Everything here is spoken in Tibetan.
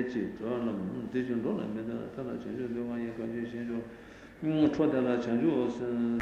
chi tuwa nam, di chun tuwa